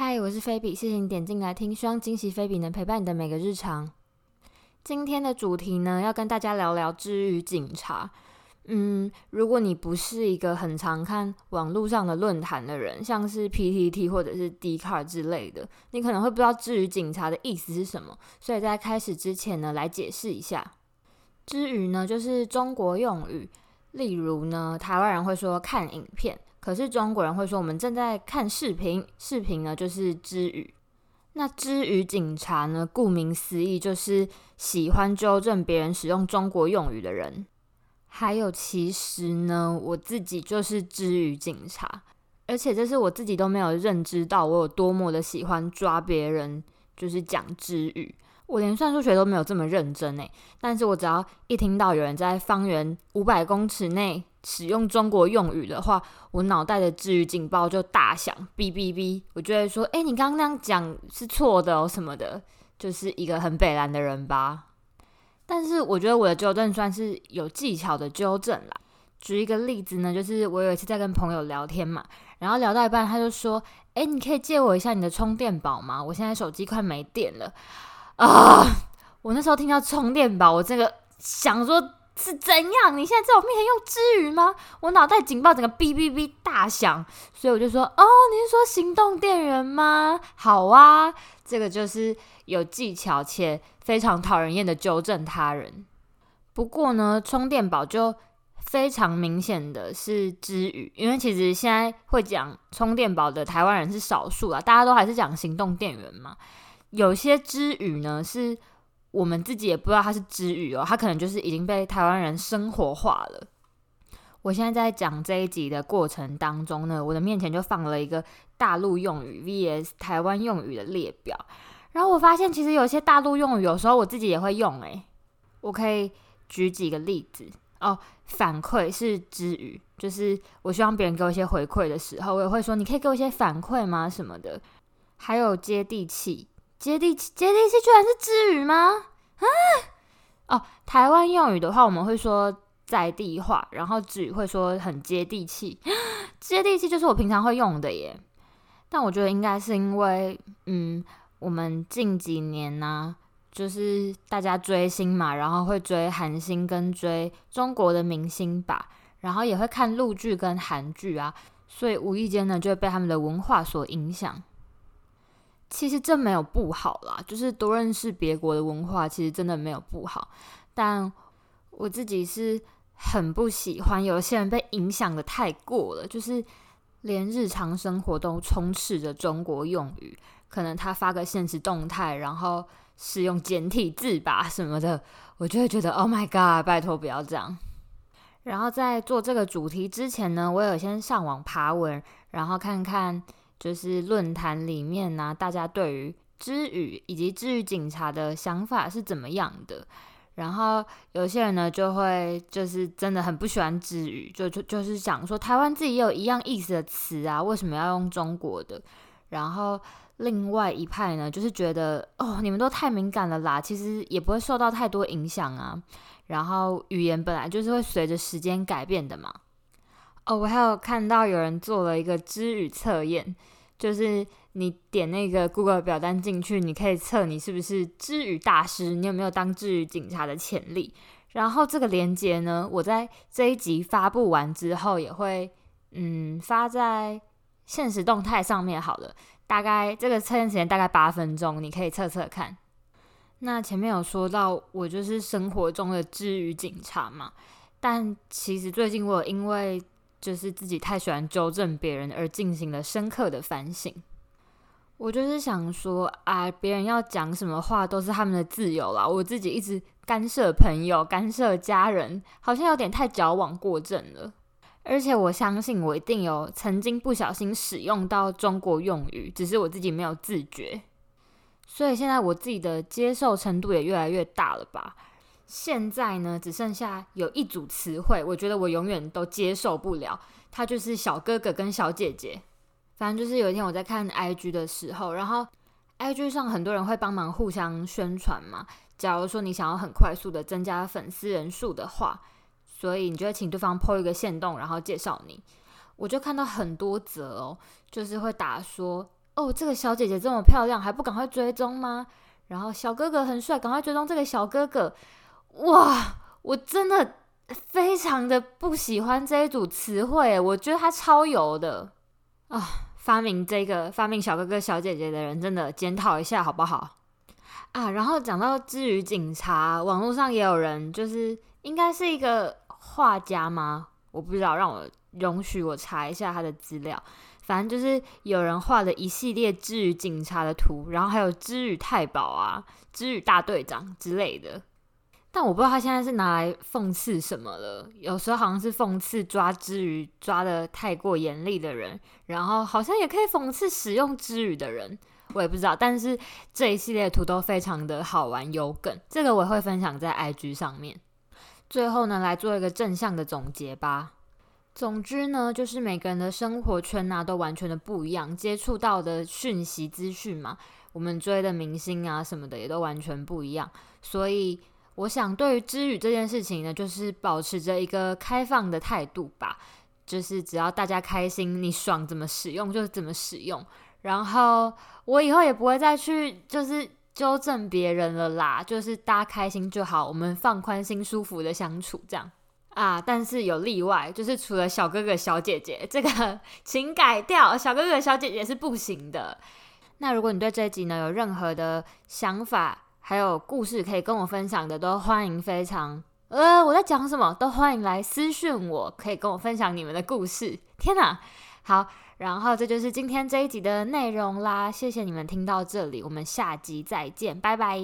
嗨，我是菲比，谢谢你点进来听，希望惊喜菲比能陪伴你的每个日常。今天的主题呢，要跟大家聊聊之于警察。嗯，如果你不是一个很常看网络上的论坛的人，像是 PTT 或者是 Dcard 之类的，你可能会不知道之于警察的意思是什么。所以在开始之前呢，来解释一下，之于呢就是中国用语，例如呢，台湾人会说看影片，可是中国人会说我们正在看视频，视频呢就是之语。那之语警察呢，顾名思义就是喜欢纠正别人使用中国用语的人。还有，其实呢，我自己就是之语警察，而且这是我自己都没有认知到我有多么的喜欢抓别人，就是讲之语。我连算数学都没有这么认真诶，但是我只要一听到有人在方圆五百公尺内使用中国用语的话，我脑袋的治愈警报就大响，哔哔哔，我就会说，诶，你刚刚那样讲是错的哦，什么的，就是一个很北蓝的人吧。但是我觉得我的纠正算是有技巧的纠正啦。举一个例子呢，就是我有一次在跟朋友聊天嘛，然后聊到一半，他就说：“诶，你可以借我一下你的充电宝吗？我现在手机快没电了。”啊！我那时候听到充电宝，我这个想说是怎样？你现在在我面前用之语吗？我脑袋警报整个哔哔哔大响，所以我就说：“哦，你是说行动电源吗？”好啊，这个就是有技巧且。非常讨人厌的纠正他人。不过呢，充电宝就非常明显的是之语，因为其实现在会讲充电宝的台湾人是少数啦，大家都还是讲行动电源嘛。有些之语呢，是我们自己也不知道它是支语哦，它可能就是已经被台湾人生活化了。我现在在讲这一集的过程当中呢，我的面前就放了一个大陆用语 vs 台湾用语的列表。然后我发现，其实有些大陆用语，有时候我自己也会用。诶，我可以举几个例子哦。反馈是支语，就是我希望别人给我一些回馈的时候，我也会说：“你可以给我一些反馈吗？”什么的。还有接地气，接地气，接地气，居然是支语吗？啊？哦，台湾用语的话，我们会说在地化，然后支语会说很接地气。接地气就是我平常会用的耶。但我觉得应该是因为，嗯。我们近几年呢、就是大家追星嘛，然后会追韩星跟追中国的明星吧，然后也会看陆剧跟韩剧啊，所以无意间呢就会被他们的文化所影响。其实这没有不好啦，就是多认识别国的文化，其实真的没有不好。但我自己是很不喜欢有些人被影响得太过了，就是连日常生活都充斥着中国用语。可能他发个限时动态，然后使用简体字吧什么的，我就会觉得 Oh my God，拜托不要这样。然后在做这个主题之前呢，我有先上网爬文，然后看看就是论坛里面呢、大家对于支语以及支语警察的想法是怎么样的。然后有些人呢就会就是真的很不喜欢支语，就就就是想说台湾自己也有一样意思的词啊，为什么要用中国的？然后。另外一派呢，就是觉得哦，你们都太敏感了啦，其实也不会受到太多影响啊。然后语言本来就是会随着时间改变的嘛。哦，我还有看到有人做了一个知语测验，就是你点那个 Google 表单进去，你可以测你是不是知语大师，你有没有当知语警察的潜力。然后这个链接呢，我在这一集发布完之后也会嗯发在现实动态上面好了。大概这个测验时间大概八分钟，你可以测测看。那前面有说到我就是生活中的知语警察嘛，但其实最近我因为就是自己太喜欢纠正别人而进行了深刻的反省。我就是想说啊，别人要讲什么话都是他们的自由啦，我自己一直干涉朋友、干涉家人，好像有点太矫枉过正了。而且我相信，我一定有曾经不小心使用到中国用语，只是我自己没有自觉。所以现在我自己的接受程度也越来越大了吧？现在呢，只剩下有一组词汇，我觉得我永远都接受不了。它就是小哥哥跟小姐姐。反正就是有一天我在看 IG 的时候，然后 IG 上很多人会帮忙互相宣传嘛。假如说你想要很快速的增加粉丝人数的话。所以你就会请对方 po 一个限动，然后介绍你。我就看到很多则哦，就是会打说哦，这个小姐姐这么漂亮，还不赶快追踪吗？然后小哥哥很帅，赶快追踪这个小哥哥。哇，我真的非常的不喜欢这一组词汇，我觉得它超油的啊！发明这个发明小哥哥小姐姐的人，真的检讨一下好不好？啊，然后讲到支语警察，网络上也有人，就是应该是一个画家吗？我不知道，让我容许我查一下他的资料。反正就是有人画了一系列支语警察的图，然后还有支语太保啊、支语大队长之类的。但我不知道他现在是拿来讽刺什么了。有时候好像是讽刺抓之鱼抓得太过严厉的人，然后好像也可以讽刺使用之鱼的人，我也不知道。但是这一系列图都非常的好玩有梗，这个我也会分享在 IG 上面。最后呢，来做一个正向的总结吧。总之呢，就是每个人的生活圈啊，都完全的不一样，接触到的讯息资讯嘛，我们追的明星啊什么的也都完全不一样。所以，我想对于知语这件事情呢，就是保持着一个开放的态度吧，就是只要大家开心，你爽怎么使用就怎么使用。然后，我以后也不会再去就是纠正别人了啦，就是大家开心就好，我们放宽心，舒服的相处这样。啊，但是有例外，就是除了小哥哥小姐姐，这个 请改掉，小哥哥小姐姐是不行的。那如果你对这一集呢有任何的想法，还有故事可以跟我分享的，都欢迎非常呃，我在讲什么？都欢迎来私讯我，可以跟我分享你们的故事。天哪，好，然后这就是今天这一集的内容啦，谢谢你们听到这里，我们下集再见，拜拜。